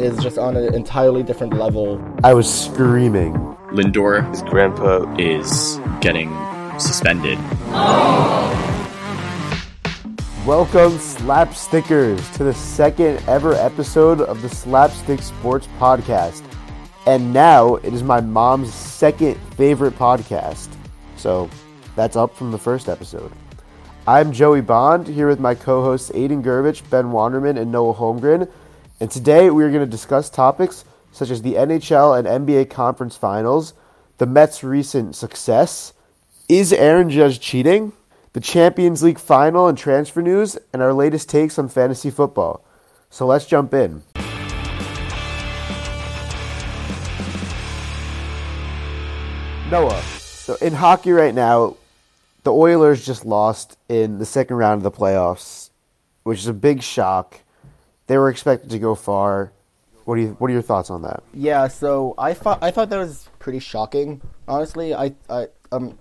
is just on an entirely different level. I was screaming. Lindor His grandpa is getting suspended. Welcome, Slapstickers, to the second ever episode of the Slapstick Sports Podcast. And now it is my mom's second favorite podcast. So that's up from the first episode. I'm Joey Bond, here with my co hosts Aidan Gurvitch, Ben Wanderman, and Noah Holmgren. And today we are going to discuss topics such as the NHL and NBA conference finals, the Mets' recent success, is Aaron Judge cheating? The Champions League final and transfer news, and our latest takes on fantasy football. So let's jump in. Noah, so in hockey right now, the Oilers just lost in the second round of the playoffs, which is a big shock. They were expected to go far. What do you what are your thoughts on that? Yeah, so I thought I thought that was pretty shocking. Honestly, I I um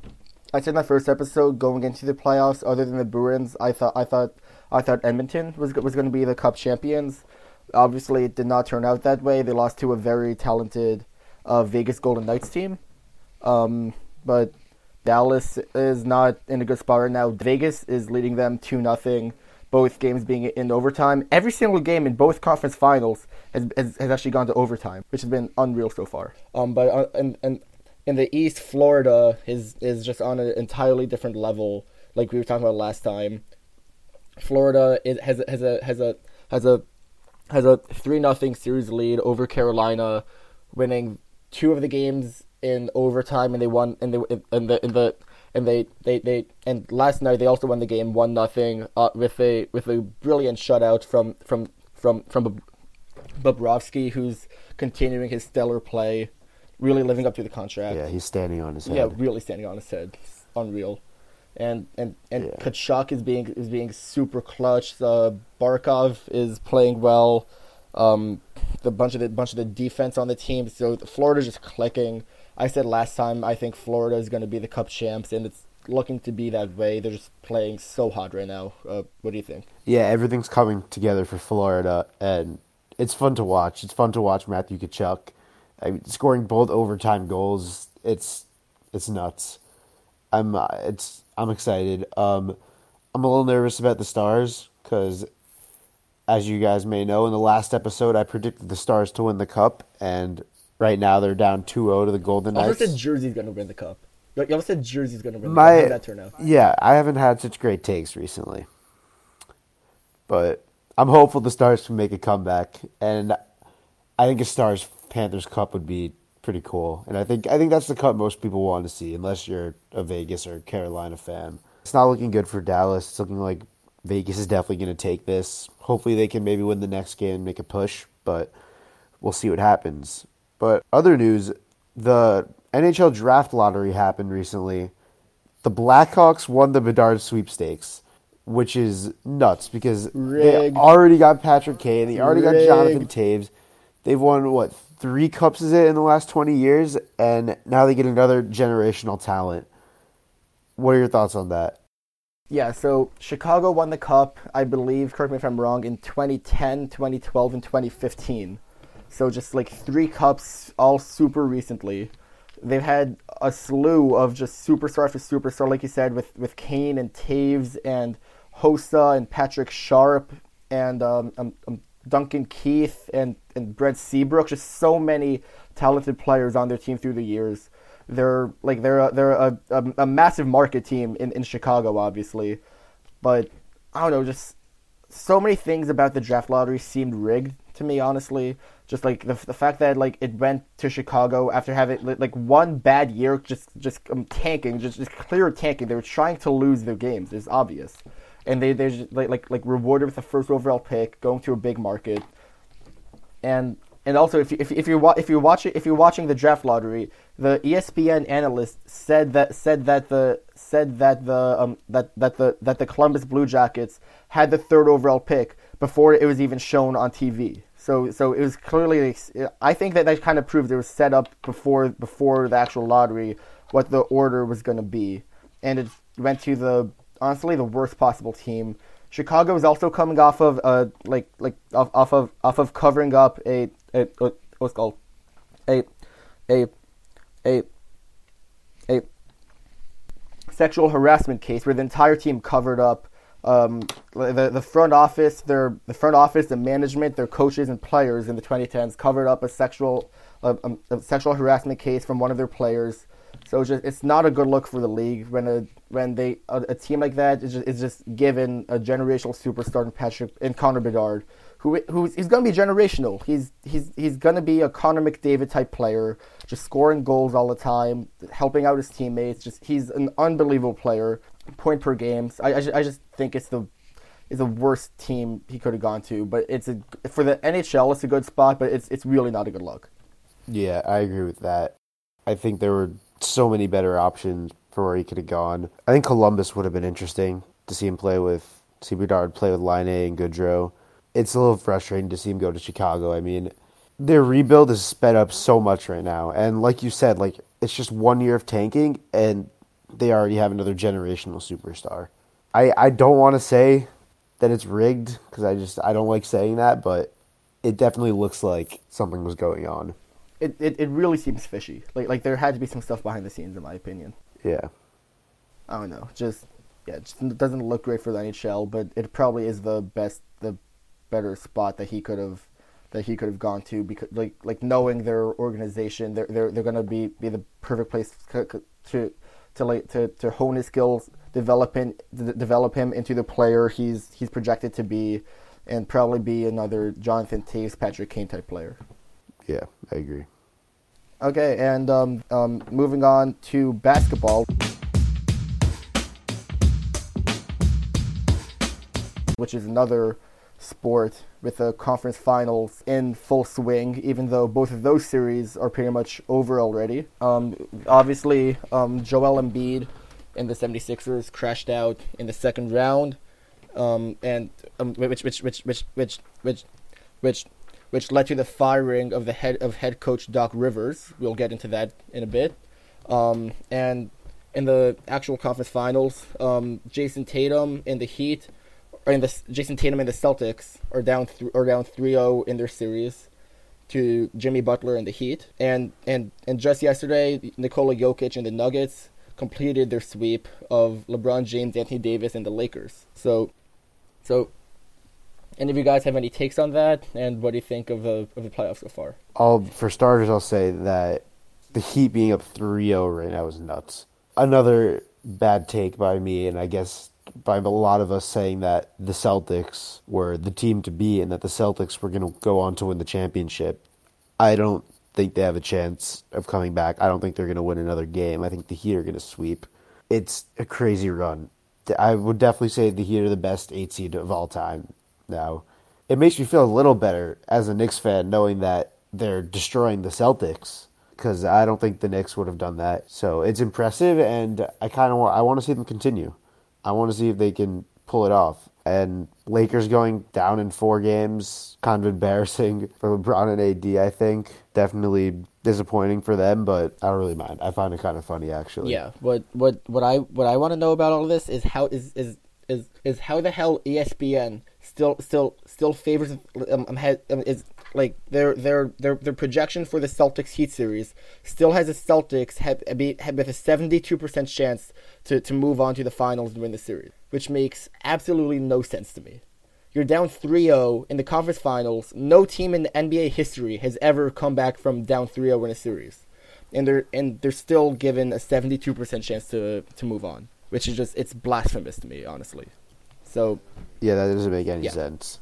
I said in my first episode going into the playoffs, other than the Bruins, I thought I thought I thought Edmonton was was going to be the Cup champions. Obviously, it did not turn out that way. They lost to a very talented uh, Vegas Golden Knights team. Um, but Dallas is not in a good spot right now. Vegas is leading them two nothing. Both games being in overtime. Every single game in both conference finals has, has, has actually gone to overtime, which has been unreal so far. Um, but uh, and and in the East, Florida is is just on an entirely different level. Like we were talking about last time, Florida is, has has a has a has a has a three nothing series lead over Carolina, winning two of the games in overtime, and they won and they in the in the and they, they, they and last night they also won the game one nothing uh, with a with a brilliant shutout from from from from Bobrovsky, who's continuing his stellar play, really living up to the contract. Yeah, he's standing on his head. Yeah, really standing on his head. It's unreal. And and and Yeah. Tkachuk is being is being super clutch. Uh, Barkov is playing well. Um, the bunch of the bunch of the defense on the team. So Florida's just clicking. I said last time I think Florida is going to be the Cup champs, and it's looking to be that way. They're just playing so hot right now. Uh, what do you think? yeah, everything's coming together for Florida, and it's fun to watch. It's fun to watch Matthew Tkachuk I mean, scoring both overtime goals. It's it's nuts. I'm uh, it's I'm excited. Um, I'm a little nervous about the Stars because, as you guys may know, in the last episode I predicted the Stars to win the cup, and right now they're down 2-0 to the Golden I Knights. also said Jersey's going to win the cup. You also said Jersey's going to win. My the cup. That turn out? yeah, I haven't had such great takes recently, but I'm hopeful the Stars can make a comeback, and I think a Stars Panthers Cup would be pretty cool, and I think I think that's the cup most people want to see, unless you're a Vegas or Carolina fan. It's not looking good for Dallas. It's looking like Vegas is definitely going to take this. Hopefully, they can maybe win the next game and make a push, but we'll see what happens. But other news, the NHL draft lottery happened recently. The Blackhawks won the Bedard sweepstakes, which is nuts because they already got Patrick Kane, they already got Jonathan Toews. They've won what three cups is it in the last twenty years, and now they get another generational talent. What are your thoughts on that? Yeah, so Chicago won the cup, I believe, correct me if I'm wrong, in 2010, 2012, and 2015. So just like three cups, all super recently. They've had a slew of just superstar for superstar, like you said, with, with Kane and Toews and Hossa and Patrick Sharp and um, um, um, Duncan Keith and, and Brent Seabrook. Just so many talented players on their team through the years. They're like they're a, they're a, a, a massive market team in, in Chicago, obviously, but I don't know, just so many things about the draft lottery seemed rigged to me, honestly. Just like the the fact that like it went to Chicago after having like, one bad year, just just um, tanking, just just clear tanking. They were trying to lose their games. It's obvious, and they they're just, like like like rewarded with the first overall pick, going to a big market, and and also if you, if, if you're if you're watching if you're watching the draft lottery, the ESPN analyst said that said that the said that the um that that the that the Columbus Blue Jackets had the third overall pick before it was even shown on TV. So so it was clearly I think that that kind of proved it was set up before before the actual lottery what the order was going to be, and it went to the honestly the worst possible team. Chicago is also coming off of uh like like off, off of off of covering up a a, a what's called a a a a sexual harassment case where the entire team covered up um, the the front office, their the front office, the management, their coaches and players in the 2010s covered up a sexual a, a, sexual harassment case from one of their players. So it's just it's not a good look for the league when a when they a, a team like that is just, is just given a generational superstar in Patrick in Connor Bedard, who who's he's going to be generational. He's he's he's going to be a Connor McDavid type player, just scoring goals all the time, helping out his teammates. Just he's an unbelievable player, point per game. I I just, I just think it's the is the worst team he could have gone to. But it's a for the NHL, it's a good spot, but it's it's really not a good look. Yeah, I agree with that. I think there were so many better options for where he could have gone. I think Columbus would have been interesting to see him play with, see Bedard play with Laine and Gaudreau. It's a little frustrating to see him go to Chicago. I mean, their rebuild is sped up so much right now, and like you said, like it's just one year of tanking, and they already have another generational superstar. I I don't want to say that it's rigged because I just I don't like saying that, but it definitely looks like something was going on. It, it, it really seems fishy. Like like there had to be some stuff behind the scenes, in my opinion. Yeah. I don't know. Just yeah, it just doesn't look great for the NHL, but it probably is the best, the better spot that he could have that he could have gone to because like like knowing their organization, they're they're they're gonna be be the perfect place to to to like to, to hone his skills, develop him develop him into the player he's he's projected to be, and probably be another Jonathan Toews, Patrick Kane type player. Yeah, I agree. Okay, and um, um, moving on to basketball, which is another sport with the conference finals in full swing, even though both of those series are pretty much over already. Um, obviously, um, Joel Embiid and the 76ers crashed out in the second round, um, and um, which, which, which, which, which, which, which, which led to the firing of the head of head coach Doc Rivers. We'll get into that in a bit. Um, and in the actual conference finals, um, Jayson Tatum and the Heat – in the Jayson Tatum and the Celtics are down th- are down 3-0 in their series to Jimmy Butler and the Heat. And and and just yesterday, Nikola Jokic and the Nuggets completed their sweep of LeBron James, Anthony Davis, and the Lakers. So, so. Any of you guys have any takes on that, and what do you think of the of the playoffs so far? I'll for starters, I'll say that the Heat being up 3-0 right now is nuts. Another bad take by me, and I guess by a lot of us saying that the Celtics were the team to be and that the Celtics were going to go on to win the championship. I don't think they have a chance of coming back. I don't think they're going to win another game. I think the Heat are going to sweep. It's a crazy run. I would definitely say the Heat are the best eight seed of all time now. It makes me feel a little better as a Knicks fan knowing that they're destroying the Celtics because I don't think the Knicks would have done that. So it's impressive, and I kind of want I want to see them continue. I want to see if they can pull it off. And Lakers going down in four games, kind of embarrassing for LeBron and AD. I think definitely disappointing for them, but I don't really mind. I find it kind of funny actually. Yeah. What what what I what I want to know about all of this is how is is is is how the hell ESPN still still still favors um, um, has, um, is like their their their their projection for the Celtics Heat series still has the Celtics have, have with a seventy two percent chance to, to move on to the finals and win the series, which makes absolutely no sense to me. You're down 3-0 in the conference finals. No team in the NBA history has ever come back from down 3-0 in a series. And they're and they're still given a 72% chance to to move on, which is just it's blasphemous to me, honestly. So yeah, that doesn't make any Yeah. sense.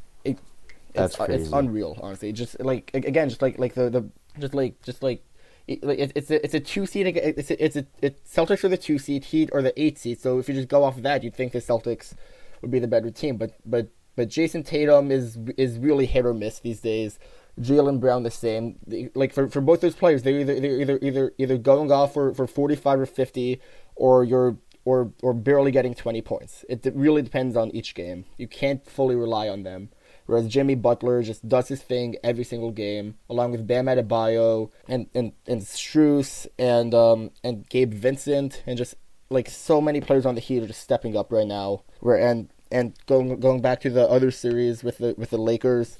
That's it's, uh, it's unreal, honestly. Just like again, just like like the, the just like just like it, it, it's a it's a two seed. It's a, it's a it, Celtics are the two seed, Heat or the eight seed. So if you just go off of that, you'd think the Celtics would be the better team. But but but Jayson Tatum is is really hit or miss these days. Jaylen Brown the same. Like for, for both those players, they're either they're either either either going off for, for forty five or fifty, or you're or or barely getting twenty points. It really depends on each game. You can't fully rely on them. Whereas Jimmy Butler just does his thing every single game, along with Bam Adebayo and and and Strus and um and Gabe Vincent and just like so many players on the Heat are just stepping up right now. Where and and going going back to the other series with the with the Lakers,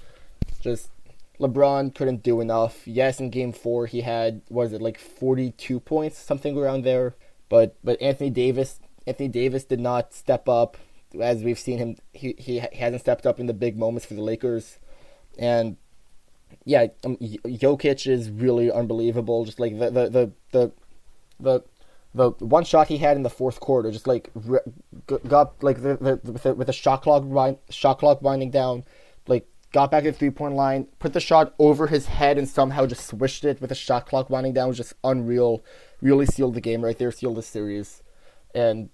just LeBron couldn't do enough. Yes, in Game Four he had was it like forty two points, something around there. But but Anthony Davis Anthony Davis did not step up as we've seen him. He he hasn't stepped up in the big moments for the Lakers, and yeah, um, Jokic is really unbelievable. Just like the the the the the, the one shot he had in the fourth quarter, just like got like the, the with the, with the shot clock shot clock winding down, like got back to the three point line, put the shot over his head, and somehow just swished it with the shot clock winding down. Was just unreal. Really sealed the game right there, sealed the series, and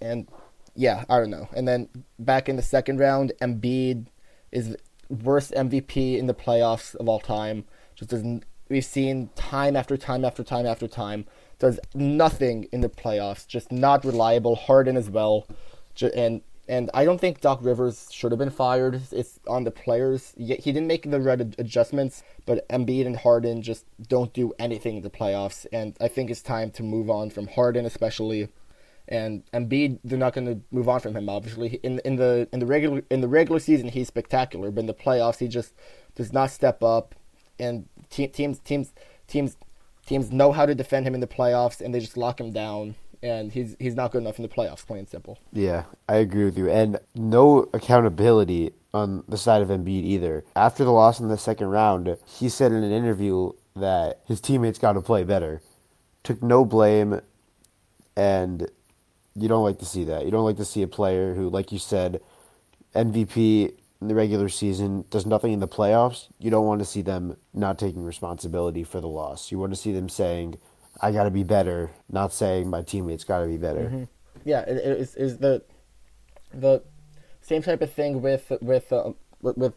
and yeah, I don't know. And then back in the second round, Embiid is worst MVP in the playoffs of all time. Just doesn't. We've seen time after time after time after time does nothing in the playoffs. Just not reliable. Harden as well, and and I don't think Doc Rivers should have been fired. It's on the players. He didn't make the right adjustments, but Embiid and Harden just don't do anything in the playoffs. And I think it's time to move on from Harden, especially and Embiid, they're not going to move on from him. Obviously, in in the in the regular in the regular season, he's spectacular, but in the playoffs, he just does not step up. And te- teams teams teams teams know how to defend him in the playoffs, and they just lock him down. And he's he's not good enough in the playoffs, plain and simple. Yeah, I agree with you. And no accountability on the side of Embiid either. After the loss in the second round, he said in an interview that his teammates got to play better. Took no blame, and you don't like to see that. You don't like to see a player who, like you said, MVP in the regular season does nothing in the playoffs. You don't want to see them not taking responsibility for the loss. You want to see them saying, "I got to be better," not saying my teammates got to be better. Mm-hmm. Yeah, it, it's the the same type of thing with with uh, with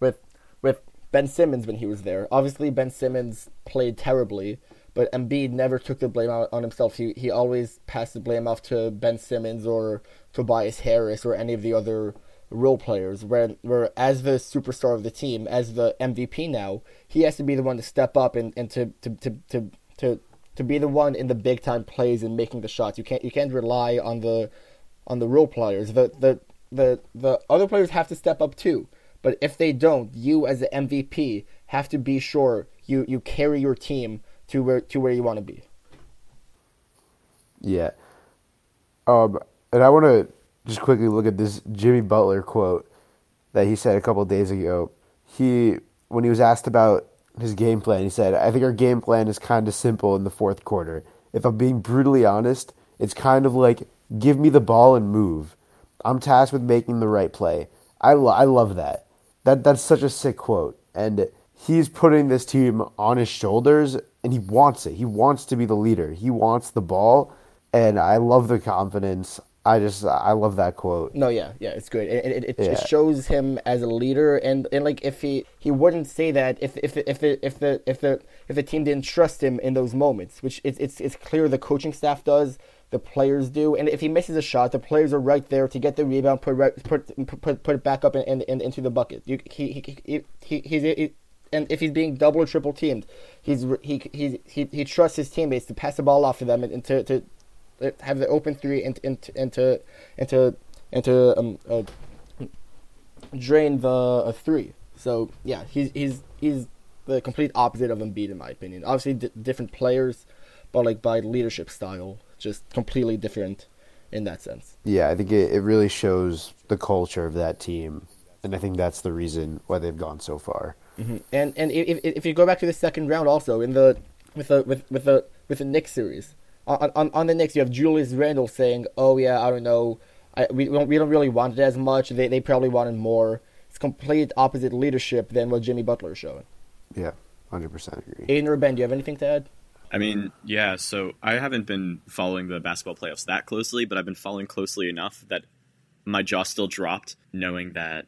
with with Ben Simmons when he was there. Obviously, Ben Simmons played terribly, but Embiid never took the blame on himself. He he always passed the blame off to Ben Simmons or Tobias Harris or any of the other role players. Where where as the superstar of the team, as the MVP now, he has to be the one to step up and, and to, to, to, to, to to be the one in the big time plays and making the shots. You can't you can't rely on the on the role players. The the the the other players have to step up too. But if they don't, you as the MVP have to be sure you, you carry your team to where to where you want to be. Yeah. Um, and I want to just quickly look at this Jimmy Butler quote that he said a couple days ago. He when he was asked about his game plan, he said, "I think our game plan is kind of simple in the fourth quarter. If I'm being brutally honest, it's kind of like give me the ball and move. I'm tasked with making the right play. I lo- I love that. That that's such a sick quote and he's putting this team on his shoulders and he wants it. He wants to be the leader. He wants the ball, and I love the confidence. I just I love that quote. No, yeah, yeah, it's great. It it, it, yeah. it shows him as a leader, and, and like if he he wouldn't say that if if if the if the if the if the team didn't trust him in those moments, which it's it's it's clear the coaching staff does, the players do, and if he misses a shot, the players are right there to get the rebound, put put put, put it back up and, and, and into the bucket. You, he, he, he, he, he's he, and if he's being double or triple teamed, he's he he he, he trusts his teammates to pass the ball off to them and, and to, to have the open three and and, and to and to um, uh, drain the uh, three. So yeah, he's he's he's the complete opposite of Embiid in my opinion. Obviously, d- different players, but like by leadership style, just completely different in that sense. Yeah, I think it, it really shows the culture of that team, and I think that's the reason why they've gone so far. Mm-hmm. And and if, if you go back to the second round, also in the with the with with the with the Knicks series, on on, on the Knicks you have Julius Randle saying, "Oh yeah, I don't know, I, we don't we don't really want it as much. They they probably wanted more." It's complete opposite leadership than what Jimmy Butler is showing. Yeah, hundred percent agree. Aidan or Ben, do you have anything to add? I mean, yeah. So I haven't been following the basketball playoffs that closely, but I've been following closely enough that my jaw still dropped knowing that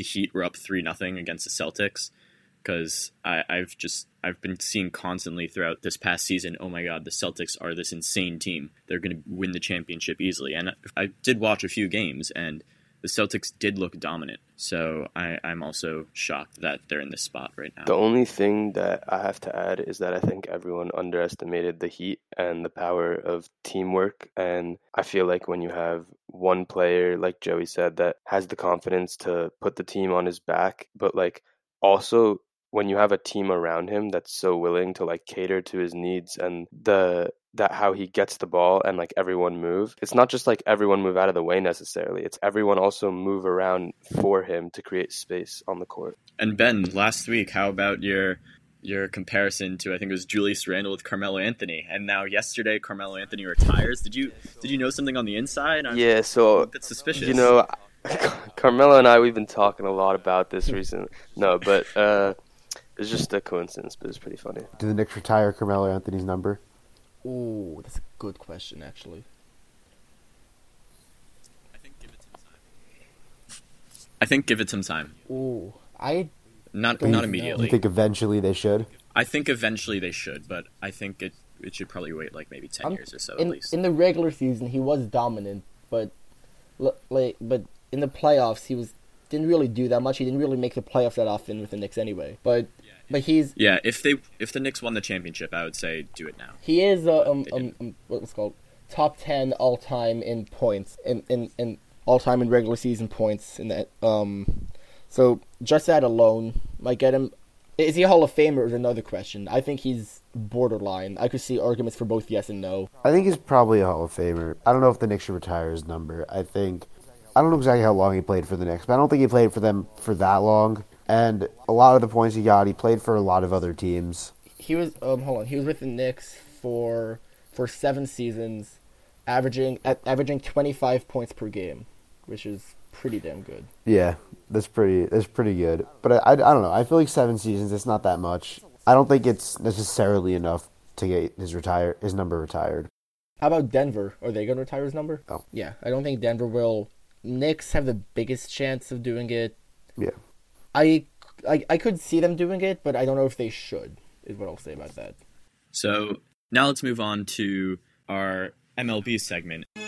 the Heat were up three nothing against the Celtics because I've just I've been seeing constantly throughout this past season. Oh my God, the Celtics are this insane team. They're going to win the championship easily. And I did watch a few games, and the Celtics did look dominant. So I, I'm also shocked that they're in this spot right now. The only thing that I have to add is that I think everyone underestimated the Heat and the power of teamwork. And I feel like when you have one player, like Joey said, that has the confidence to put the team on his back, but like also when you have a team around him that's so willing to like cater to his needs and the that how he gets the ball and like everyone move. It's not just like everyone move out of the way necessarily. It's everyone also move around for him to create space on the court. And Ben, last week, how about your your comparison to I think it was Julius Randle with Carmelo Anthony, and now yesterday Carmelo Anthony retires. Did you did you know something on the inside? I'm yeah, so a bit suspicious. You know, Carmelo and I we've been talking a lot about this recently. No, but uh, it's just a coincidence, but it's pretty funny. Did the Knicks retire Carmelo Anthony's number? Ooh, that's a good question, actually. I think give it some time. I think give it some time. Ooh, I Not Don't not immediately. You think eventually they should? I think eventually they should, but I think it it should probably wait like maybe 10 I'm- years or so at in least. in the regular season he was dominant, but like but in the playoffs he was didn't really do that much. He didn't really make the playoffs that often with the Knicks anyway. But but he's yeah, if they if the Knicks won the championship, I would say do it now. he is uh, um, They um, um what's called top ten all time in points in in, in all time in regular season points in that um so just that alone might get him. Is he a Hall of Famer? Is another question. I think he's borderline. I could see arguments for both yes and no. I think he's probably a Hall of Famer. I don't know if the Knicks should retire his number. I think I don't know exactly how long he played for the Knicks, but I don't think he played for them for that long. And a lot of the points he got, he played for a lot of other teams. he was um hold on he was with the Knicks for for seven seasons, averaging at, averaging twenty five points per game, which is pretty damn good. Yeah, that's pretty. That's pretty good. But I, I, I don't know. I feel like seven seasons. It's not that much. I don't think it's necessarily enough to get his retire his number retired. How about Denver? Are they going to retire his number? Oh. Yeah, I don't think Denver will. Knicks have the biggest chance of doing it. Yeah. I, I I could see them doing it, but I don't know if they should. Is what I'll say about that. So now let's move on to our MLB segment. And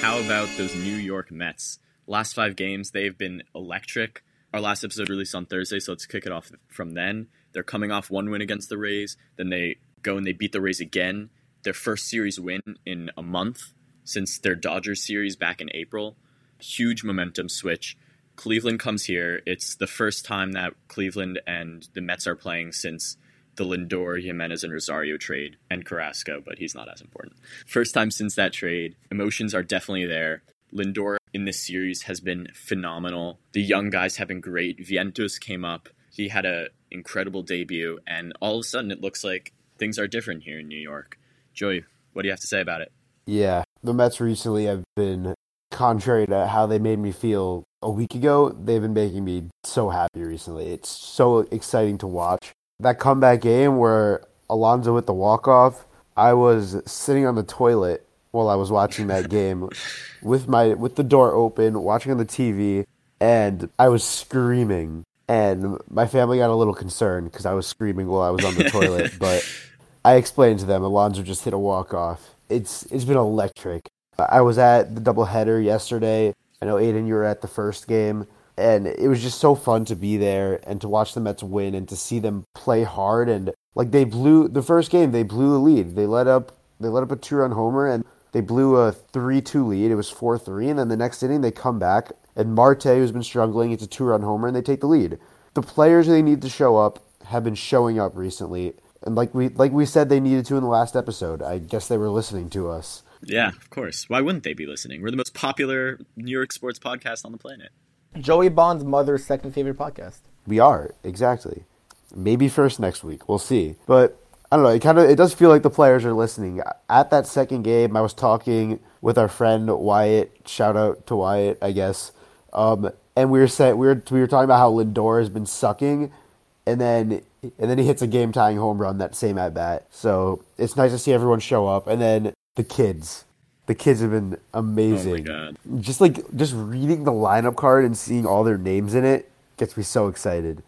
how about those New York Mets? Last five games, they've been electric. Our last episode released on Thursday, so let's kick it off from then. They're coming off one win against the Rays, then they go and they beat the Rays again. Their first series win in a month since their Dodgers series back in April. Huge momentum switch. Cleveland comes here. It's the first time that Cleveland and the Mets are playing since the Lindor, Giménez, and Rosario trade, and Carrasco, but he's not as important. First time since that trade. Emotions are definitely there. Lindor in this series has been phenomenal. The young guys have been great. Vientos came up. He had a incredible debut, and all of a sudden it looks like things are different here in New York. Joey, what do you have to say about it? Yeah, the Mets recently have been contrary to how they made me feel a week ago. They've been making me so happy recently. It's so exciting to watch. That comeback game where Alonso hit the walk off, I was sitting on the toilet while I was watching that game with my with the door open, watching on the TV, and I was screaming. And my family got a little concerned because I was screaming while I was on the toilet, but I explained to them Alonso just hit a walk off. It's it's been electric. I was at the doubleheader yesterday. I know Aidan, you were at the first game, and it was just so fun to be there and to watch the Mets win and to see them play hard and like they blew the first game. They blew the lead. They let up they let up a two run homer and they blew a three two lead. It was four three, and then the next inning they come back and Marte, who's been struggling, it's a two run homer and they take the lead. The players they need to show up have been showing up recently. And like we like we said they needed to in the last episode. I guess they were listening to us. Yeah, of course. Why wouldn't they be listening? We're the most popular New York sports podcast on the planet. Joey Bond's mother's second favorite podcast. We are exactly. Maybe first next week. We'll see. But I don't know. It kind of it does feel like the players are listening. At that second game, I was talking with our friend Wyatt. Shout out to Wyatt, I guess. Um, and we were saying we were we were talking about how Lindor has been sucking, and then and then he hits a game tying home run that same at bat. So it's nice to see everyone show up. And then the kids, the kids have been Oh amazing my god. just like just reading the lineup card and seeing all their names in it gets me so excited.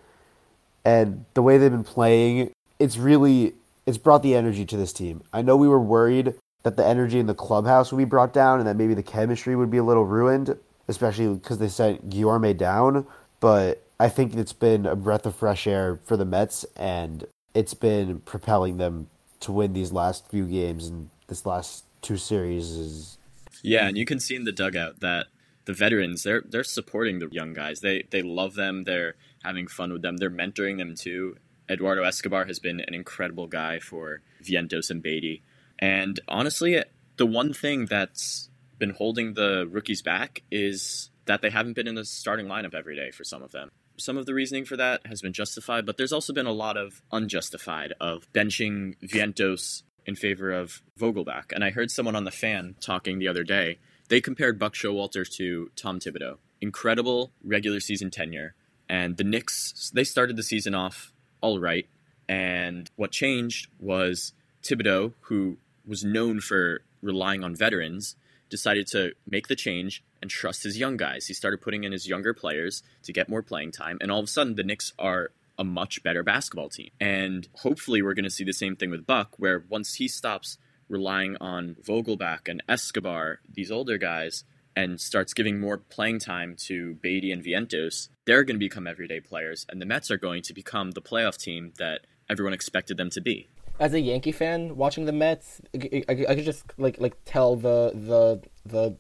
And the way they've been playing, it's really it's brought the energy to this team. I know we were worried that the energy in the clubhouse would be brought down and that maybe the chemistry would be a little ruined, especially because they sent Guillorme down. But I think it's been a breath of fresh air for the Mets, and it's been propelling them to win these last few games and this last two series. Is Yeah, and you can see in the dugout that the veterans they're they're supporting the young guys. They they love them. They're having fun with them. They're mentoring them too. Eduardo Escobar has been an incredible guy for Vientos and Baty. And honestly, the one thing that's been holding the rookies back is that they haven't been in the starting lineup every day for some of them. Some of the reasoning for that has been justified, but there's also been a lot of unjustified of benching Vientos in favor of Vogelbach. And I heard someone on the fan talking the other day. They compared Buck Showalter to Tom Thibodeau. Incredible regular season tenure. And the Knicks, they started the season off all right. And what changed was Thibodeau, who was known for relying on veterans, decided to make the change and trust his young guys. He started putting in his younger players to get more playing time. And all of a sudden, the Knicks are a much better basketball team. And hopefully, we're going to see the same thing with Buck, where once he stops relying on Vogelbach and Escobar, these older guys, and starts giving more playing time to Baty and Vientos, they're going to become everyday players, and the Mets are going to become the playoff team that everyone expected them to be. As a Yankee fan, watching the Mets, I, I, I could just like like tell the the the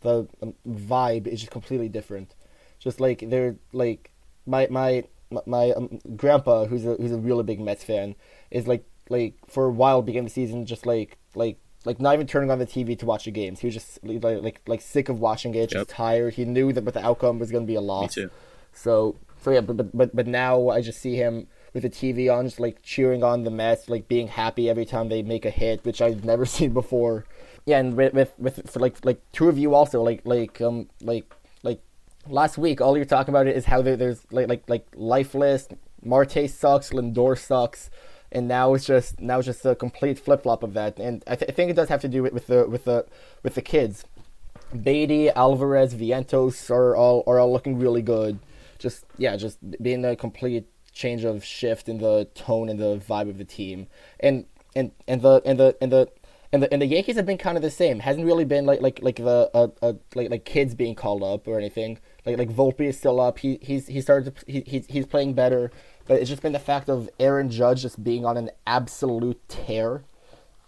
the um, vibe is just completely different. Just like they're like my my my um, grandpa, who's a who's a really big Mets fan, is like like for a while beginning the season just like like like not even turning on the TV to watch the games. He was just like like, like sick of watching it, just Yep. tired. He knew that but the outcome was going to be a loss. too. So so yeah, but but but but now I just see him with the TV on, just like cheering on the Mets, like being happy every time they make a hit, which I've never seen before. Yeah, and with with, with for like like two of you also like like um like last week all you're talking about is how there's like like like lifeless Marte sucks, Lindor sucks, and now it's just now it's just a complete flip flop of that. And I, th- I think it does have to do with, with the with the with the kids. Baty, Alvarez, Vientos are all are all looking really good. Just yeah, just being a complete change of shift in the tone and the vibe of the team. And and and the and the and the and the and the Yankees have been kind of the same. Hasn't really been like like like the uh, uh like like kids being called up or anything. Like like Volpe is still up. He he's he started to, he, he's playing better. But it's just been the fact of Aaron Judge just being on an absolute tear.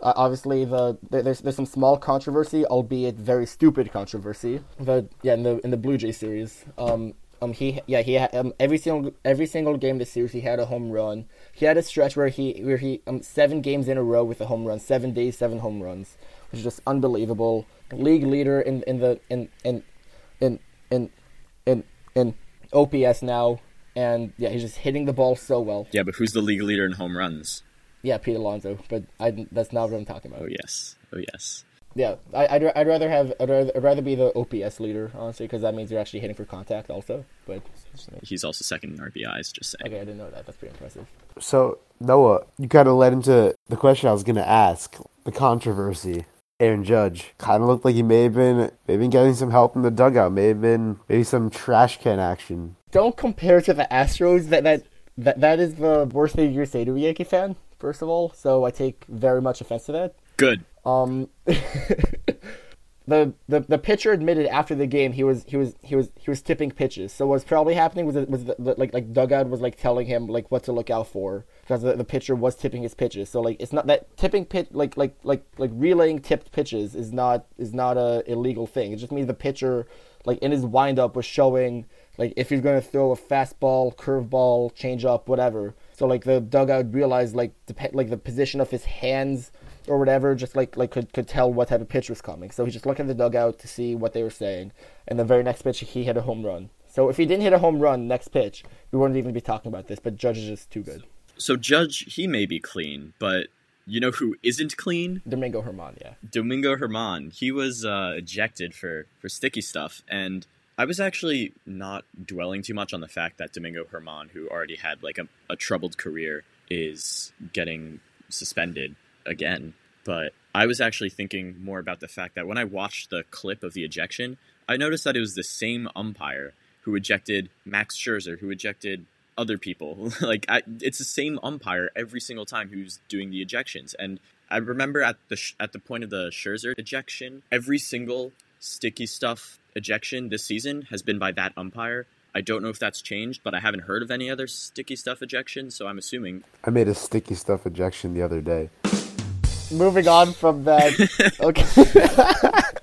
Uh, obviously, the there's there's some small controversy, albeit very stupid controversy. But yeah, in the in the Blue Jay series, um, um, he yeah he had, um every single every single game this series he had a home run. He had a stretch where he where he um seven games in a row with a home run, seven days, seven home runs, which is just unbelievable. League leader in in the in in in in in, in OPS now, and yeah, he's just hitting the ball so well. Yeah, but who's the league leader in home runs? Yeah, Pete Alonso, but I that's not what I'm talking about. Oh yes, oh yes. Yeah, I, I'd, I'd rather have I'd rather, I'd rather be the OPS leader honestly because that means you're actually hitting for contact also. But He's also second in RBIs. Just saying. okay, I didn't know that. That's pretty impressive. So Noah, you kind of led into the question I was going to ask. The controversy. Aaron Judge kind of looked like he may have been maybe getting some help in the dugout. May have been maybe some trash can action. Don't compare to the Astros. That that that, that is the worst thing you can say to a Yankee fan. First of all, so I take very much offense to that. Good. Um, the, the the pitcher admitted after the game he was he was he was he was tipping pitches. So what's probably happening was was the, the, like like dugout was like telling him like what to look out for because the, the pitcher was tipping his pitches. So like it's not that tipping pit like like like like relaying tipped pitches is not is not a illegal thing. It just means the pitcher like in his windup was showing like if he's going to throw a fastball, curveball, changeup, whatever. So like the dugout realized like dep- like the position of his hands or whatever, just like like could could tell what type of pitch was coming. So he just looked at the dugout to see what they were saying, and the very next pitch he hit a home run. So if he didn't hit a home run next pitch, we wouldn't even be talking about this. But Judge is just too good. So Judge, he may be clean, but you know who isn't clean? Domingo Germán, yeah. Domingo Germán. He was uh, ejected for for sticky stuff, and I was actually not dwelling too much on the fact that Domingo Germán, who already had like a, a troubled career, is getting suspended again. But I was actually thinking more about the fact that when I watched the clip of the ejection, I noticed that it was the same umpire who ejected Max Scherzer, who ejected other people. like I, it's the same umpire every single time who's doing the ejections. And I remember at the sh- at the point of the Scherzer ejection, every single sticky stuff ejection this season has been by that umpire. I don't know if that's changed, but I haven't heard of any other sticky stuff ejections, so I'm assuming. I made a sticky stuff ejection the other day. Moving on from that. okay.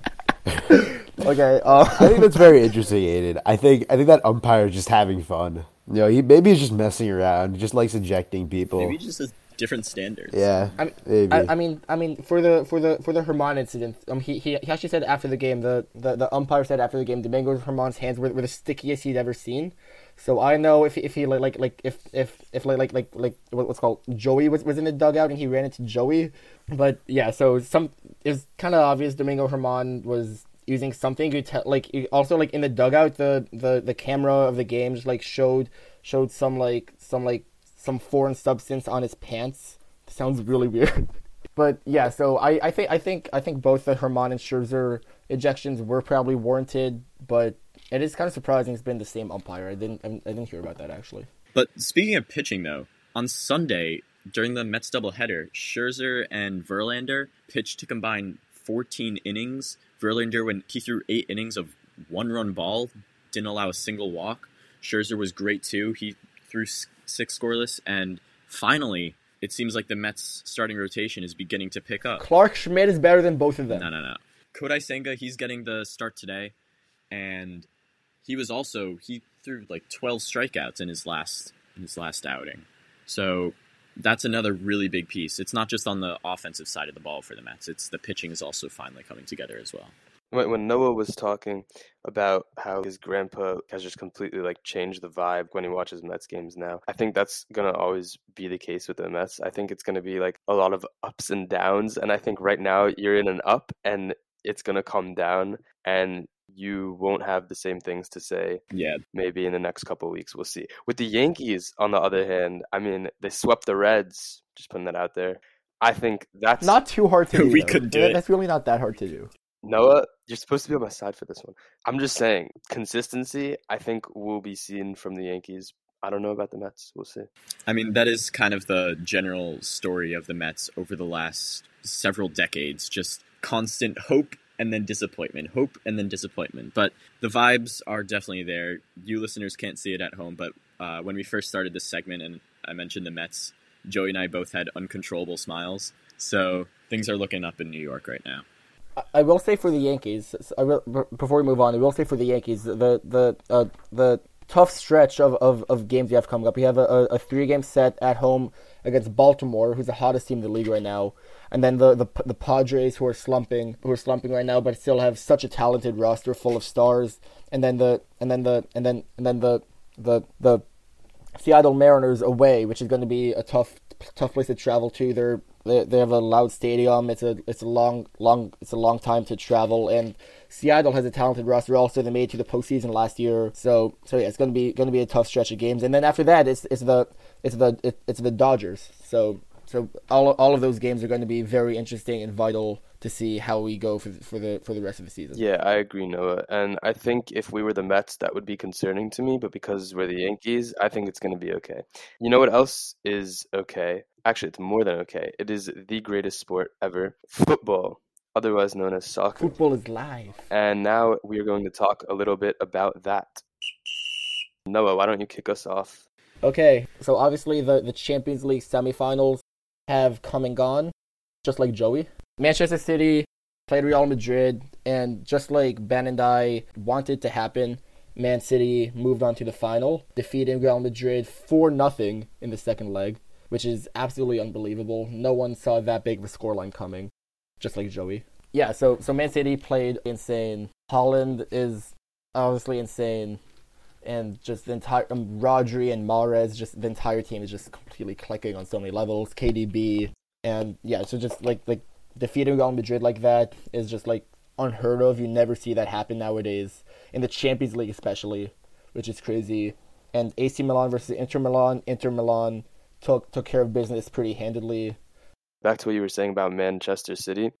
Okay, uh, I think that's very interesting, Aidan. I think I think that umpire is just having fun. You know, he maybe he's just messing around. He just likes ejecting people. Maybe he just has different standards. yeah, I mean, maybe. I, I mean, I mean, for the for the for the Germán incident, um, he, he he actually said after the game, the, the, the umpire said after the game, Domingo Germán's hands were, were the stickiest he'd ever seen. So I know if if he like like like if if if like like like like what's called Joey was was in the dugout and he ran into Joey, but yeah, so some it's kind of obvious Domingo Germán was using something you tell like also like in the dugout the the the camera of the game just like showed showed some like some like some foreign substance on his pants. Sounds really weird. But yeah, so I, I think I think I think both the Germán and Scherzer ejections were probably warranted, but it is kind of surprising it's been the same umpire. I didn't I didn't hear about that actually. But speaking of pitching, though, on Sunday during the Mets doubleheader, Scherzer and Verlander pitched to combine 14 innings. Verlander, when he threw eight innings of one-run ball, didn't allow a single walk. Scherzer was great too. He threw six scoreless, and finally, it seems like the Mets starting rotation is beginning to pick up. Clarke Schmidt is better than both of them. No, no, no. Kodai Senga, he's getting the start today, and he was also he threw like 12 strikeouts in his last in his last outing. So that's another really big piece. It's not just on the offensive side of the ball for the Mets. It's the pitching is also finally coming together as well. When, when Noah was talking about how his grandpa has just completely like changed the vibe when he watches Mets games now, I think that's gonna always be the case with the Mets. I think it's gonna be like a lot of ups and downs, and I think right now you're in an up, and it's gonna come down, and you won't have the same things to say Yeah, maybe in the next couple of weeks. We'll see. With the Yankees, on the other hand, I mean, they swept the Reds. Just putting that out there. I think that's Not too hard to do. We though. couldn't do it. That's really not that hard to do. Noah. You're supposed to be on my side for this one. I'm just saying consistency. I think will be seen from the Yankees. I don't know about the Mets. We'll see. I mean that is kind of the general story of the Mets over the last several decades. Just constant hope and then disappointment, hope and then disappointment. But the vibes are definitely there. You listeners can't see it at home, but uh, when we first started this segment and I mentioned the Mets, Joey and I both had uncontrollable smiles. So things are looking up in New York right now. I- will say for the Yankees, I will, before we move on, I will say for the Yankees, the the uh, the tough stretch of, of, of games you have coming up. You have a, a three game set at home against Baltimore, who's the hottest team in the league right now, and then the, the the Padres, who are slumping, who are slumping right now, but still have such a talented roster full of stars, and then the and then the and then and then the the the Seattle Mariners away, which is going to be a tough tough place to travel to. They're they, they have a loud stadium. It's a it's a long long it's a long time to travel, and Seattle has a talented roster. Also, they made it to the postseason last year, so so yeah, it's going to be going to be a tough stretch of games. And then after that, it's it's the it's the it, it's the Dodgers. So so all all of those games are going to be very interesting and vital to see how we go for for the for the rest of the season. Yeah, I agree, Noah. And I think if we were the Mets, that would be concerning to me. But because we're the Yankees, I think it's going to be okay. You know what else is okay? Actually, it's more than okay. It is the greatest sport ever football, otherwise known as soccer. Football is live. And now we are going to talk a little bit about that. Noah, why don't you kick us off? Okay, so obviously the, the Champions League semifinals have come and gone, just like Joey. Manchester City played Real Madrid, and just like Ben and I wanted to happen, Man City moved on to the final, defeating Real Madrid 4 0 in the second leg, which is absolutely unbelievable. No one saw that big of a scoreline coming, just like Joey. Yeah, so, so Man City played insane. Haaland is obviously insane and just the entire um, Rodri and Mahrez, just the entire team is just completely clicking on so many levels. KDB and yeah, so just like like defeating Real Madrid like that is just like unheard of. You never see that happen nowadays in the Champions League, especially, which is crazy. And AC Milan versus Inter Milan. Inter Milan took took care of business pretty handedly. Back to what you were saying about Manchester City,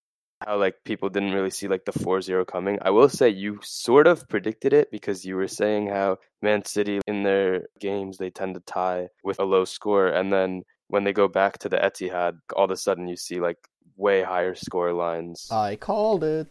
how like people didn't really see like the 4-0 coming. I will say you sort of predicted it because you were saying how Man City in their games they tend to tie with a low score and then when they go back to the Etihad, all of a sudden you see like way higher score lines. I called it.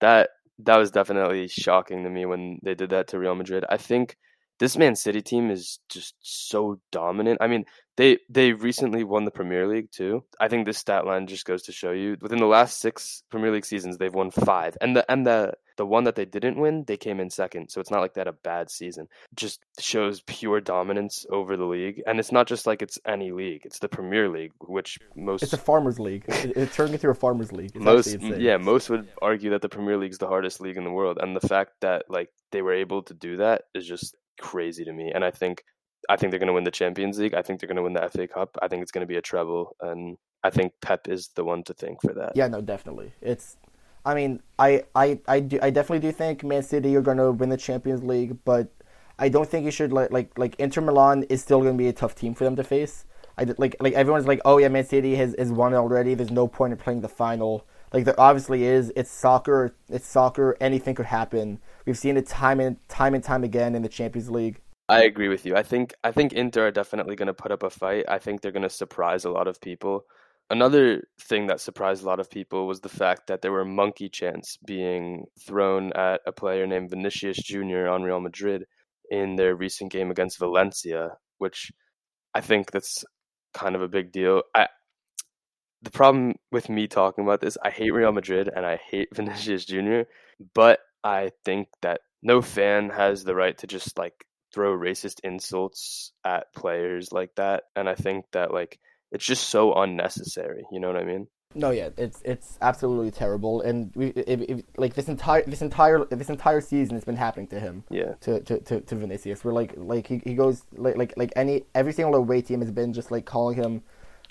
that that was definitely shocking to me when they did that to Real Madrid. I think this Man City team is just so dominant. I mean, they they recently won the Premier League too. I think this stat line just goes to show you within the last six Premier League seasons they've won five, and the and the the one that they didn't win they came in second. So it's not like they had a bad season. Just shows pure dominance over the league, and it's not just like it's any league. It's the Premier League, which most It's a farmers league. It, it turned into a farmers league. It's most yeah most would argue that the Premier League is the hardest league in the world, and the fact that like they were able to do that is just crazy to me. And I think I think they're going to win the Champions League. I think they're going to win the FA Cup. I think it's going to be a treble, and I think Pep is the one to thank for that. Yeah, no, definitely. It's. I mean, I, I, I, do, I definitely do think Man City are going to win the Champions League, but I don't think you should like like like Inter Milan is still going to be a tough team for them to face. I like like everyone's like, oh yeah, Man City has has won already. There's no point in playing the final. Like there obviously is. It's soccer. It's soccer. Anything could happen. We've seen it time and time and time again in the Champions League. I agree with you. I think I think Inter are definitely going to put up a fight. I think they're going to surprise a lot of people. Another thing that surprised a lot of people was the fact that there were monkey chants being thrown at a player named Vinicius Jr. on Real Madrid in their recent game against Valencia, which I think that's kind of a big deal. I the problem with me talking about this, I hate Real Madrid and I hate Vinicius Jr., but I think that no fan has the right to just like throw racist insults at players like that. And I think that like it's just so unnecessary. You know what I mean? No, yeah, it's it's absolutely terrible, and we it, it, like this entire this entire this entire season has been happening to him. Yeah. To to to, to Vinicius, where like like he, he goes like like like any every single away team has been just like calling him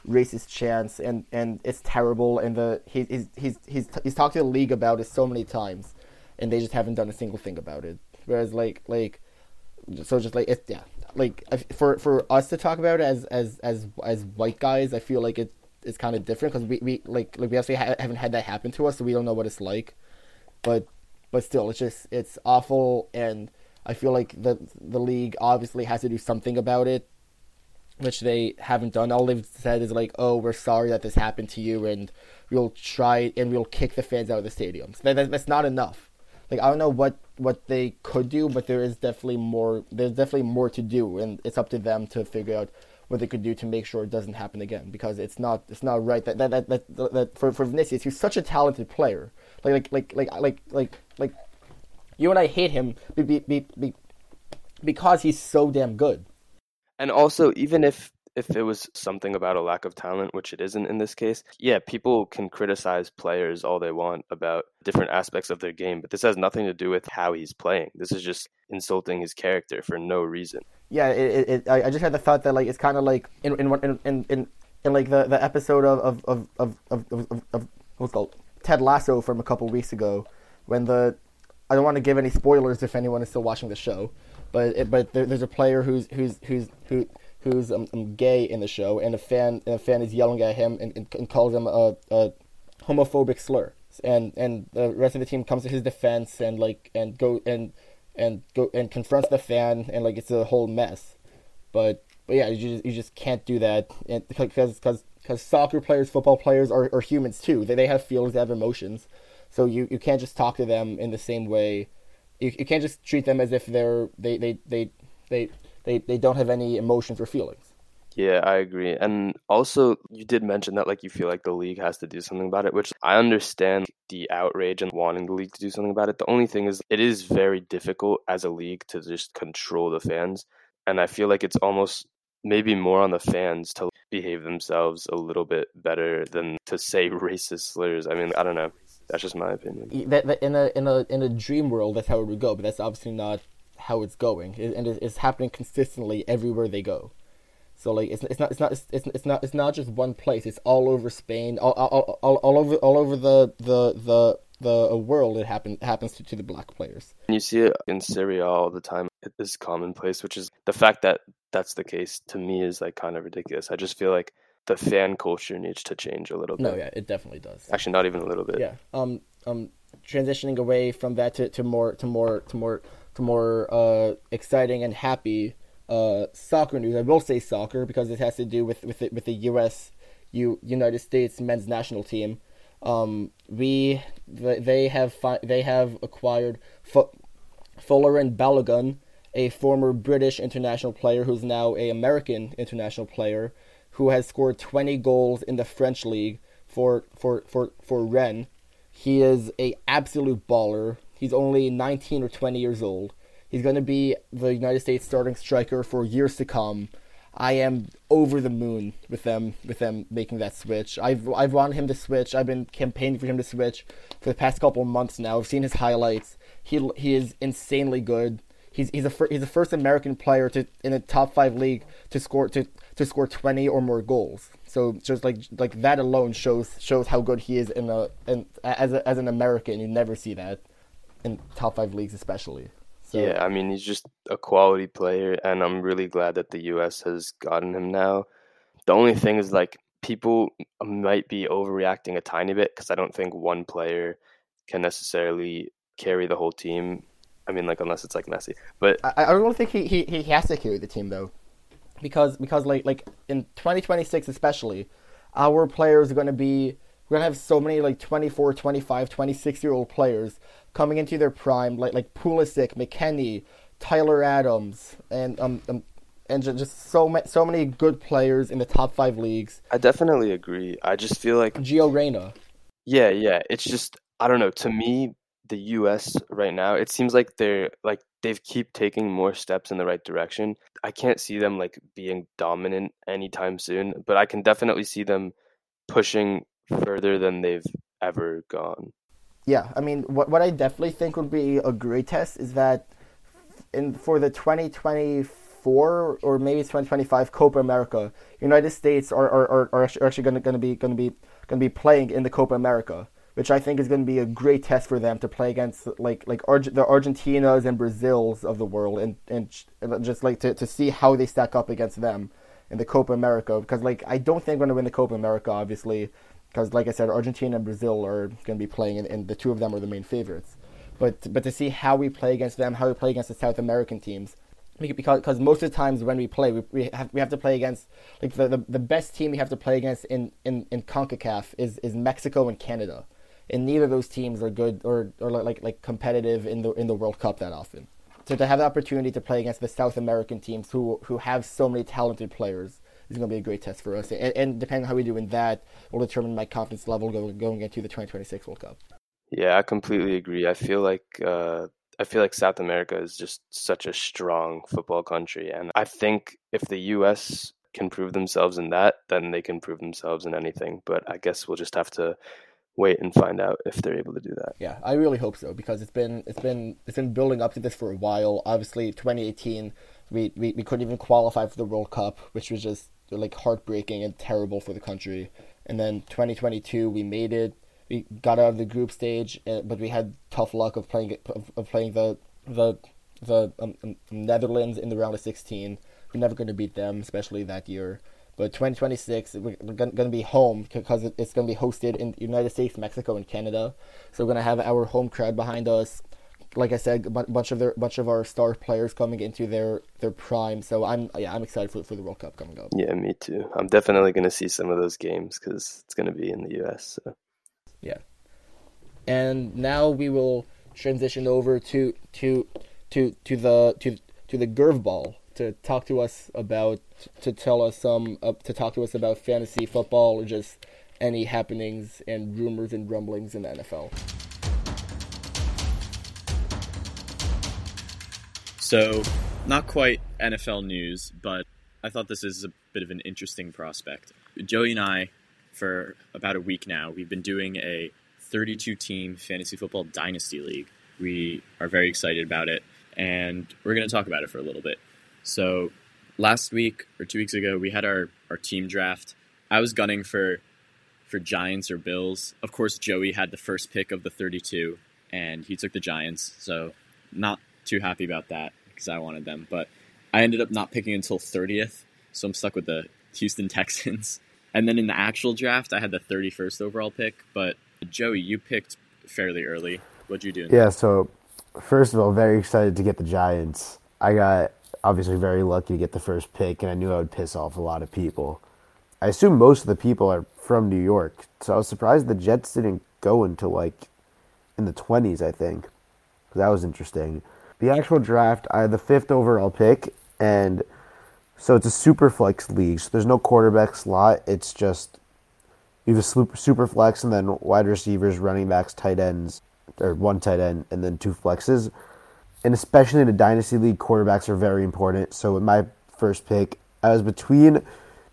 racist chants, and and it's terrible, and the he, he's he's he's he's talked to the league about it so many times, and they just haven't done a single thing about it. Whereas like like so just like it's yeah like for for us to talk about it as as as as white guys, I feel like it is kind of different because we, we like like we actually ha- haven't had that happen to us, so we don't know what it's like. But but still, it's just it's awful, and I feel like the the league obviously has to do something about it, which they haven't done. All they've said is like, "Oh, we're sorry that this happened to you, and we'll try and we'll kick the fans out of the stadiums." That, that, that's not enough. Like I don't know what what they could do, but there is definitely more. There's definitely more to do, and it's up to them to figure out what they could do to make sure it doesn't happen again. Because it's not it's not right that that that, that, that for for Vinicius, he's such a talented player. Like like like like like like like you and I hate him be, be, be, be, because he's so damn good. And also, even if if it was something about a lack of talent, which it isn't in this case, yeah, people can criticize players all they want about different aspects of their game, but this has nothing to do with how he's playing. This is just insulting his character for no reason. Yeah, it, it, I just had the thought that like it's kind of like in in in in in, in like the, the episode of of of of of, of, of, of what's called Ted Lasso from a couple weeks ago when the I don't want to give any spoilers if anyone is still watching the show, but it, but there, there's a player who's who's who's who who's um, um, gay in the show, and a fan and a fan is yelling at him and, and, and calls him a, a homophobic slur, and and the rest of the team comes to his defense and like and go and and go and confronts the fan and like it's a whole mess, but but yeah, you just you just can't do that because because because soccer players, football players are, are humans too. They they have feelings, they have emotions, so you, you can't just talk to them in the same way. You, you can't just treat them as if they're they they they they they, they don't have any emotions or feelings. Yeah, I agree. And also, you did mention that like you feel like the league has to do something about it, which I understand the outrage and wanting the league to do something about it. The only thing is, it is very difficult as a league to just control the fans, and I feel like it's almost maybe more on the fans to behave themselves a little bit better than to say racist slurs. I mean, I don't know. That's just my opinion. That, that in a in a in a dream world, that's how it would go, but that's obviously not how it's going, it, and it's happening consistently everywhere they go. So like it's it's not it's not it's, it's, it's not it's not just one place. It's all over Spain, all all, all, all over all over the the the the world. It happen happens to, to the black players. And you see it in Serie A all the time. It is commonplace, which is the fact that that's the case to me is like kind of ridiculous. I just feel like the fan culture needs to change a little bit. No, yeah, it definitely does. Actually, not even a little bit. Yeah. Um. Um. Transitioning away from that to, to more to more to more to more uh exciting and happy uh soccer news. I will say soccer because it has to do with with the, with the U.S. U United States men's national team. Um. We they have fi- they have acquired Fu- Folarin Balogun, a former British international player who's now a American international player who has scored 20 goals in the French league for for for for Rennes. He is a absolute baller. He's only 19 or 20 years old. He's going to be the United States starting striker for years to come. I am over the moon with them with them making that switch. I've I've wanted him to switch. I've been campaigning for him to switch for the past couple of months now. I've seen his highlights. He he is insanely good. He's he's a fir- he's the first American player to in a top five league to score to, to score twenty or more goals. So just like like that alone shows shows how good he is in a in, as a, as an American. You never see that in top five leagues, especially. So, yeah, I mean, he's just a quality player, and I'm really glad that the U.S. has gotten him now. The only thing is, like, people might be overreacting a tiny bit because I don't think one player can necessarily carry the whole team. I mean, like, unless it's like Messi. But I, I don't think he, he, he has to carry the team though, because because like like in 2026 especially, our players are going to be we're going to have so many like 24, 25, 26 year old players coming into their prime, like like Pulisic, McKennie, Tyler Adams, and um, um and just so many so many good players in the top five leagues. I definitely agree. I just feel like Gio Reyna. Yeah, yeah. It's just I don't know. To me, the U.S. right now, it seems like they're like they've keep taking more steps in the right direction. I can't see them like being dominant anytime soon, but I can definitely see them pushing further than they've ever gone. Yeah, I mean, what what I definitely think would be a great test is that in for the 2024 or maybe 2025 Copa America, United States are are, are, are actually going to be going to be going to be playing in the Copa America, which I think is going to be a great test for them to play against like like Arge- the Argentinas and Brazils of the world, and and just like to, to see how they stack up against them in the Copa America. Because like I don't think we're going to win the Copa America obviously because like I said, Argentina and Brazil are going to be playing, and, and, the two of them are the main favorites. But but to see how we play against them, how we play against the South American teams, because because most of the times when we play, we, we have we have to play against like the, the, the best team we have to play against in, in, in Concacaf is, is Mexico and Canada, and neither of those teams are good or, or like like competitive in the in the World Cup that often. So to have the opportunity to play against the South American teams who who have so many talented players is going to be a great test for us. And, and depending on how we do in that, will determine my confidence level going, going into the 2026 World Cup. Yeah, I completely agree. I feel like uh, I feel like South America is just such a strong football country, and I think if the U.S. can prove themselves in that, then they can prove themselves in anything. But I guess we'll just have to wait and find out if they're able to do that. Yeah, I really hope so because it's been it's been it's been building up to this for a while. Obviously, 2018 we, we, we couldn't even qualify for the World Cup, which was just like heartbreaking and terrible for the country. And then 2022, we made it. We got out of the group stage, uh, but we had tough luck of playing of, of playing the the the um, um, Netherlands in the round of 16. We're never going to beat them, especially that year. But 2026, we're going to be home because it's going to be hosted in the United States, Mexico, and Canada. So we're going to have our home crowd behind us like I said, a bunch of their bunch of our star players coming into their their prime. So I'm yeah, I'm excited for for the World Cup coming up. Yeah, me too. I'm definitely going to see some of those games because it's going to be in the U.S. So. Yeah, and now we will transition over to to to to the to to the Gerv Ball to talk to us about to tell us some uh, to talk to us about fantasy football or just any happenings and rumors and rumblings in the NFL. So, not quite NFL news, but I thought this is a bit of an interesting prospect. Joey and I, for about a week now, we've been doing a 32 team fantasy football dynasty league. We are very excited about it, and we're going to talk about it for a little bit. So, last week or two weeks ago, we had our, our team draft. I was gunning for for Giants or Bills. Of course, Joey had the first pick of the 32, and he took the Giants. So, not too happy about that because I wanted them. But I ended up not picking until 30th, so I'm stuck with the Houston Texans. And then in the actual draft, I had the 31st overall pick. But Joey, you picked fairly early. What'd you do? Yeah, so first of all, very excited to get the Giants. I got obviously very lucky to get the first pick, and I knew I would piss off a lot of people. I assume most of the people are from New York, so I was surprised the Jets didn't go until like in the 20s, I think. That was interesting. The actual draft, I had the fifth overall pick, and so it's a super flex league. So there's no quarterback slot. It's just you have a super, flex and then wide receivers, running backs, tight ends, or one tight end, and then two flexes. And especially in a dynasty league, quarterbacks are very important. So with my first pick, I was between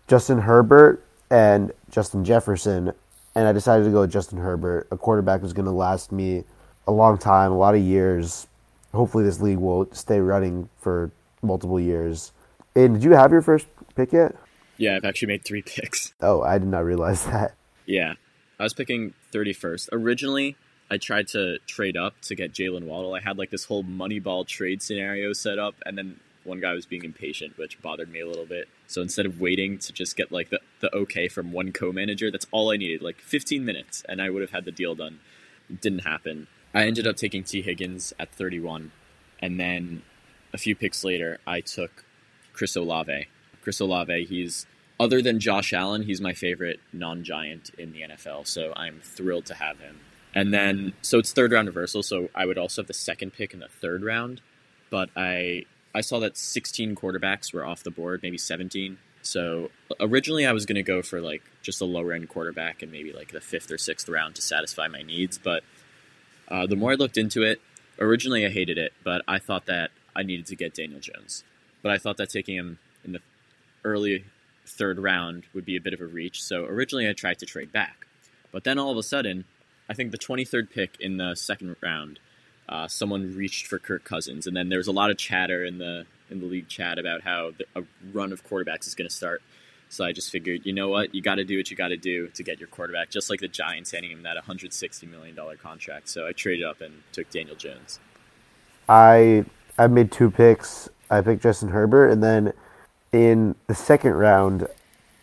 Justin Herbert and Justin Jefferson, and I decided to go with Justin Herbert, a quarterback who's going to last me a long time, a lot of years. Hopefully, this league will stay running for multiple years. And did you have your first pick yet? Yeah, I've actually made three picks. Oh, I did not realize that. Yeah, I was picking 31st. Originally, I tried to trade up to get Jaylen Waddle. I had like this whole Moneyball trade scenario set up, and then one guy was being impatient, which bothered me a little bit. So instead of waiting to just get like the, the okay from one co-manager, that's all I needed, like 15 minutes, and I would have had the deal done. It didn't happen. I ended up taking Tee Higgins at 31, and then a few picks later, I took Chris Olave. Chris Olave, he's other than Josh Allen, he's my favorite non-giant in the NFL, so I'm thrilled to have him. And then, so it's third round reversal, so I would also have the second pick in the third round, but I I saw that 16 quarterbacks were off the board, maybe 17. So originally I was going to go for like just a lower end quarterback and maybe like the fifth or sixth round to satisfy my needs. But uh, the more I looked into it, originally I hated it, but I thought that I needed to get Daniel Jones. But I thought that taking him in the early third round would be a bit of a reach. So originally I tried to trade back. But then all of a sudden, I think the 23rd pick in the second round, uh, someone reached for Kirk Cousins, and then there was a lot of chatter in the in the league chat about how the, a run of quarterbacks is going to start. So I just figured, you know what, you got to do what you got to do to get your quarterback, just like the Giants handing him that 160 million dollar contract. So I traded up and took Daniel Jones. I I made two picks. I picked Justin Herbert, and then in the second round,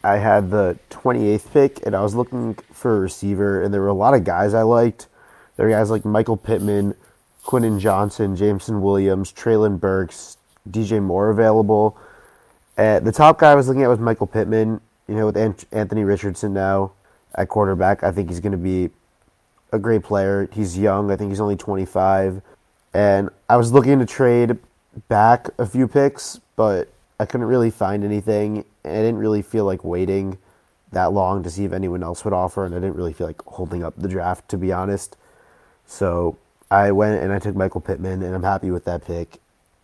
I had the 28th pick, and I was looking for a receiver, and there were a lot of guys I liked. There were guys like Michael Pittman, Quentin Johnston, Jameson Williams, Treylon Burks, DJ Moore available. Uh, the top guy I was looking at was Michael Pittman. You know, with Anthony Richardson now at quarterback, I think he's going to be a great player. He's young. I think he's only 25. And I was looking to trade back a few picks, but I couldn't really find anything. And I didn't really feel like waiting that long to see if anyone else would offer. And I didn't really feel like holding up the draft, to be honest. So I went and I took Michael Pittman, and I'm happy with that pick.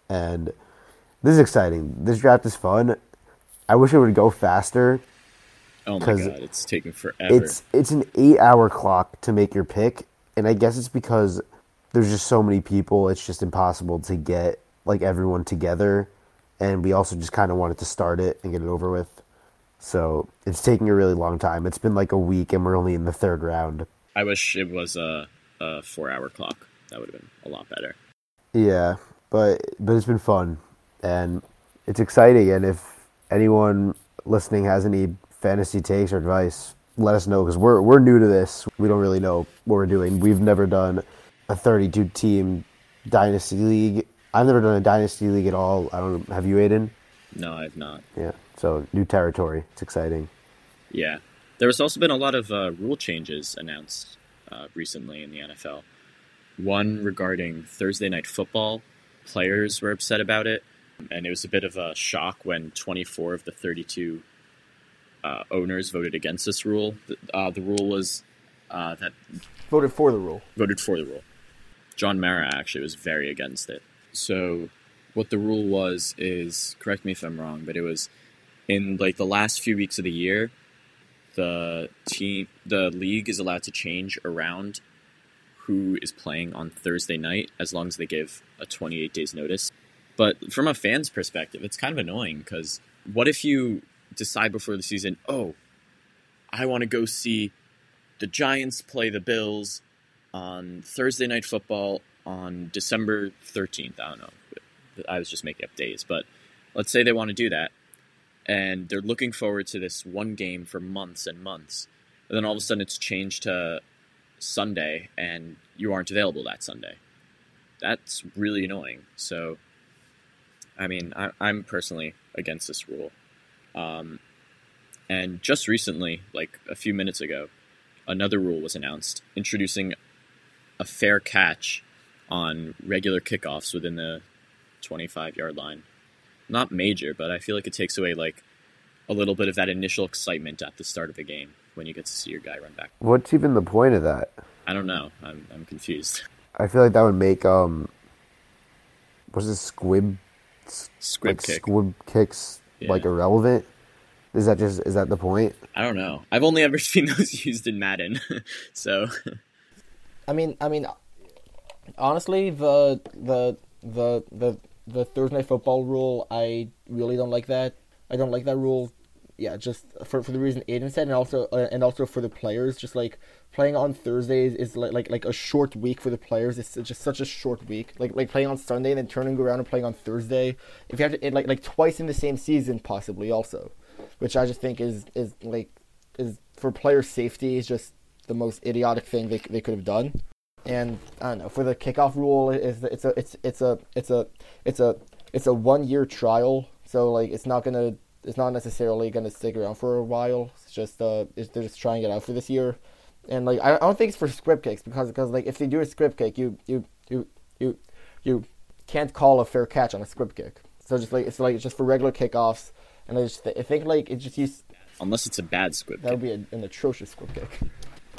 And this is exciting. This draft is fun. I wish it would go faster. Oh my god, it's taking forever. It's it's an eight hour clock to make your pick, and I guess it's because there's just so many people. It's just impossible to get like everyone together, and we also just kind of wanted to start it and get it over with. So it's taking a really long time. It's been like a week, and we're only in the third round. I wish it was a, a four hour clock. That would have been a lot better. Yeah, but but it's been fun and it's exciting. And if anyone listening has any fantasy takes or advice, let us know because we're we're new to this. We don't really know what we're doing. We've never done a 32 team dynasty league. I've never done a dynasty league at all. I don't. Have you, Aidan? No, I've not. Yeah. So new territory. It's exciting. Yeah. There has also been a lot of uh, rule changes announced uh, recently in the NFL. One regarding Thursday night football. Players were upset about it, and it was a bit of a shock when 24 of the 32 uh, owners voted against this rule. The, uh, the rule was uh, that voted for the rule. Voted for the rule. John Mara actually was very against it. So, what the rule was is correct me if I'm wrong, but it was in like the last few weeks of the year, the team, the league is allowed to change around who is playing on Thursday night as long as they give a 28 days notice. But from a fan's perspective, it's kind of annoying because what if you decide before the season, oh, I want to go see the Giants play the Bills on Thursday night football on December 13th. I don't know. I was just making up days, but let's say they want to do that and they're looking forward to this one game for months and months. And then all of a sudden it's changed to Sunday and you aren't available that Sunday. That's really annoying. So, I mean, I, am personally against this rule. Um, and just recently, like a few minutes ago, another rule was announced introducing a fair catch on regular kickoffs within the 25 yard line. Not major, but I feel like it takes away like a little bit of that initial excitement at the start of the game when you get to see your guy run back. What's even the point of that? I don't know. I'm I'm confused. I feel like that would make um, what's this squib Squib like kick. squib kicks like irrelevant? Is that just is that the point? I don't know. I've only ever seen those used in Madden, so I mean, I mean, honestly, the the the the the Thursday night football rule, I really don't like that. I don't like that rule. Yeah, just for for the reason Aidan said, and also uh, and also for the players, just like playing on Thursdays is like like like a short week for the players. It's just such a short week. Like like playing on Sunday and then turning around and playing on Thursday. If you have to it, like like twice in the same season, possibly also, which I just think is is like is for player safety is just the most idiotic thing they they could have done. And I don't know for the kickoff rule is it's a it's it's a it's a it's a it's a one year trial. So like it's not gonna it's not necessarily gonna stick around for a while. It's just uh it's, they're just trying it out for this year. And like I, I don't think it's for squib kicks because because like if they do a squib kick you you you you you can't call a fair catch on a squib kick. So just like it's like it's just for regular kickoffs. And I just I think like it just used unless it's a bad squib. that would be a, an atrocious script kick.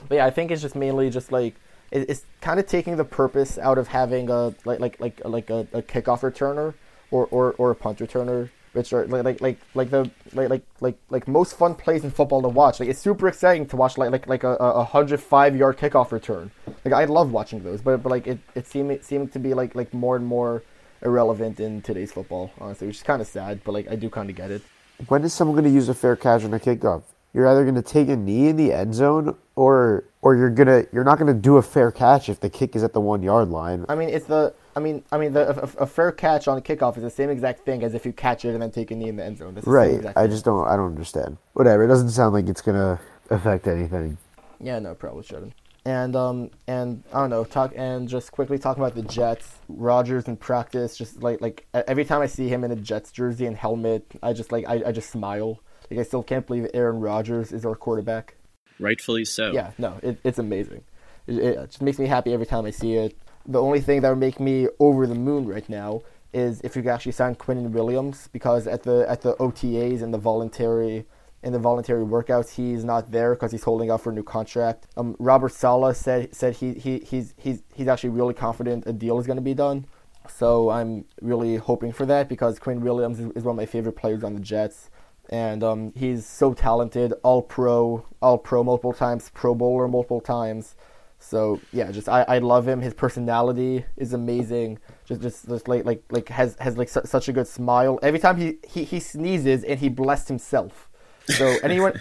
But yeah, I think it's just mainly just like it, it's kind of taking the purpose out of having a like like like like a, a kickoff returner or, or, or a punt returner, which are like like like like the like like like like most fun plays in football to watch. Like it's super exciting to watch like like like a, a hundred five yard kickoff return. Like I love watching those, but but like it it seemed seemed to be like like more and more irrelevant in today's football, honestly, which is kind of sad. But like I do kind of get it. When is someone going to use a fair catch on a kickoff? You're either going to take a knee in the end zone, or or you're gonna you're not going to do a fair catch if the kick is at the one yard line. I mean, it's the. I mean, I mean, the, a, a fair catch on a kickoff is the same exact thing as if you catch it and then take a knee in the end zone. That's the same Right. I just don't I don't understand. Whatever. It doesn't sound like it's going to affect anything. Yeah, no, probably shouldn't. And um and I don't know, talk and just quickly talking about the Jets. Rodgers in practice, just like like every time I see him in a Jets jersey and helmet, I just like I, I just smile. Like I still can't believe Aaron Rodgers is our quarterback. Rightfully so. Yeah, no, it, it's amazing. It, it just makes me happy every time I see it. The only thing that would make me over the moon right now is if you could actually sign Quinnen Williams because at the at the OTAs and the voluntary in the voluntary workouts he's not there because he's holding out for a new contract. Um, Robert Saleh said said he, he he's he's he's actually really confident a deal is going to be done. So I'm really hoping for that because Quinn Williams is, is one of my favorite players on the Jets, and um, he's so talented, all pro, all pro multiple times, Pro Bowler multiple times. So yeah, just I, I love him. His personality is amazing. Just just, just like like like has has like su- such a good smile. Every time he, he, he sneezes and he blessed himself. So anyone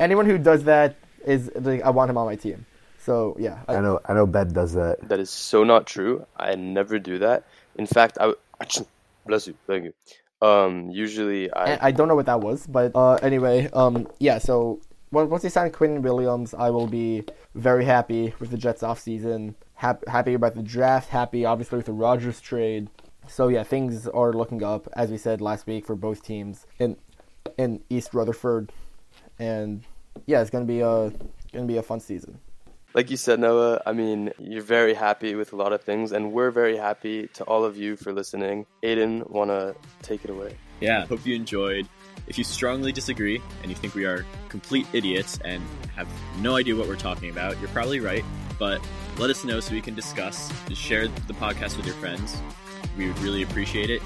anyone who does that is like I want him on my team. So yeah, I, I know I know Ben does that. That is so not true. I never do that. In fact, I w- bless you, thank you. Um, usually I I don't know what that was, but uh, anyway, um, yeah. So once they sign Quinn Williams, I will be very happy with the Jets off season. Hap- happy about the draft. Happy, obviously, with the Rodgers trade. So yeah, things are looking up, as we said last week, for both teams in in East Rutherford, and yeah, it's gonna be a gonna be a fun season. Like you said, Noah, I mean, you're very happy with a lot of things, and we're very happy to all of you for listening. Aidan, want to take it away? Yeah, hope you enjoyed. If you strongly disagree and you think we are complete idiots and have no idea what we're talking about, you're probably right. But let us know so we can discuss. Share the podcast with your friends. We would really appreciate it.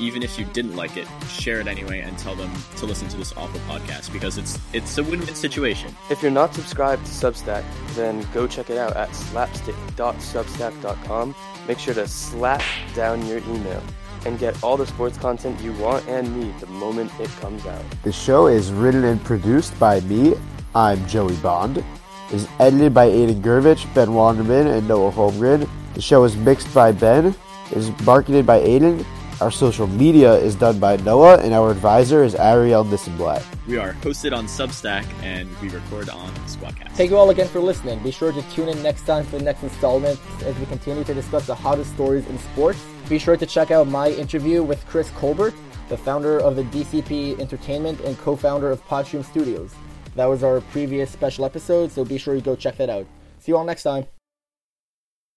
Even if you didn't like it, share it anyway and tell them to listen to this awful podcast because it's it's a win-win situation. If you're not subscribed to Substack, then go check it out at slapstick.substack.com. Make sure to slap down your email and get all the sports content you want and need the moment it comes out. The show is written and produced by me. I'm Joey Bond. It is edited by Aidan Gurvitch, Ben Wanderman, and Noah Holmgren. The show is mixed by Ben. It is marketed by Aidan. Our social media is done by Noah, and our advisor is Arielle Nissenblatt. We are hosted on Substack and we record on Squadcast. Thank you all again for listening. Be sure to tune in next time for the next installment as we continue to discuss the hottest stories in sports. Be sure to check out my interview with Chris Colbert, the founder of the DCP Entertainment and co-founder of Podstream Studios. That was our previous special episode, so be sure you go check that out. See you all next time.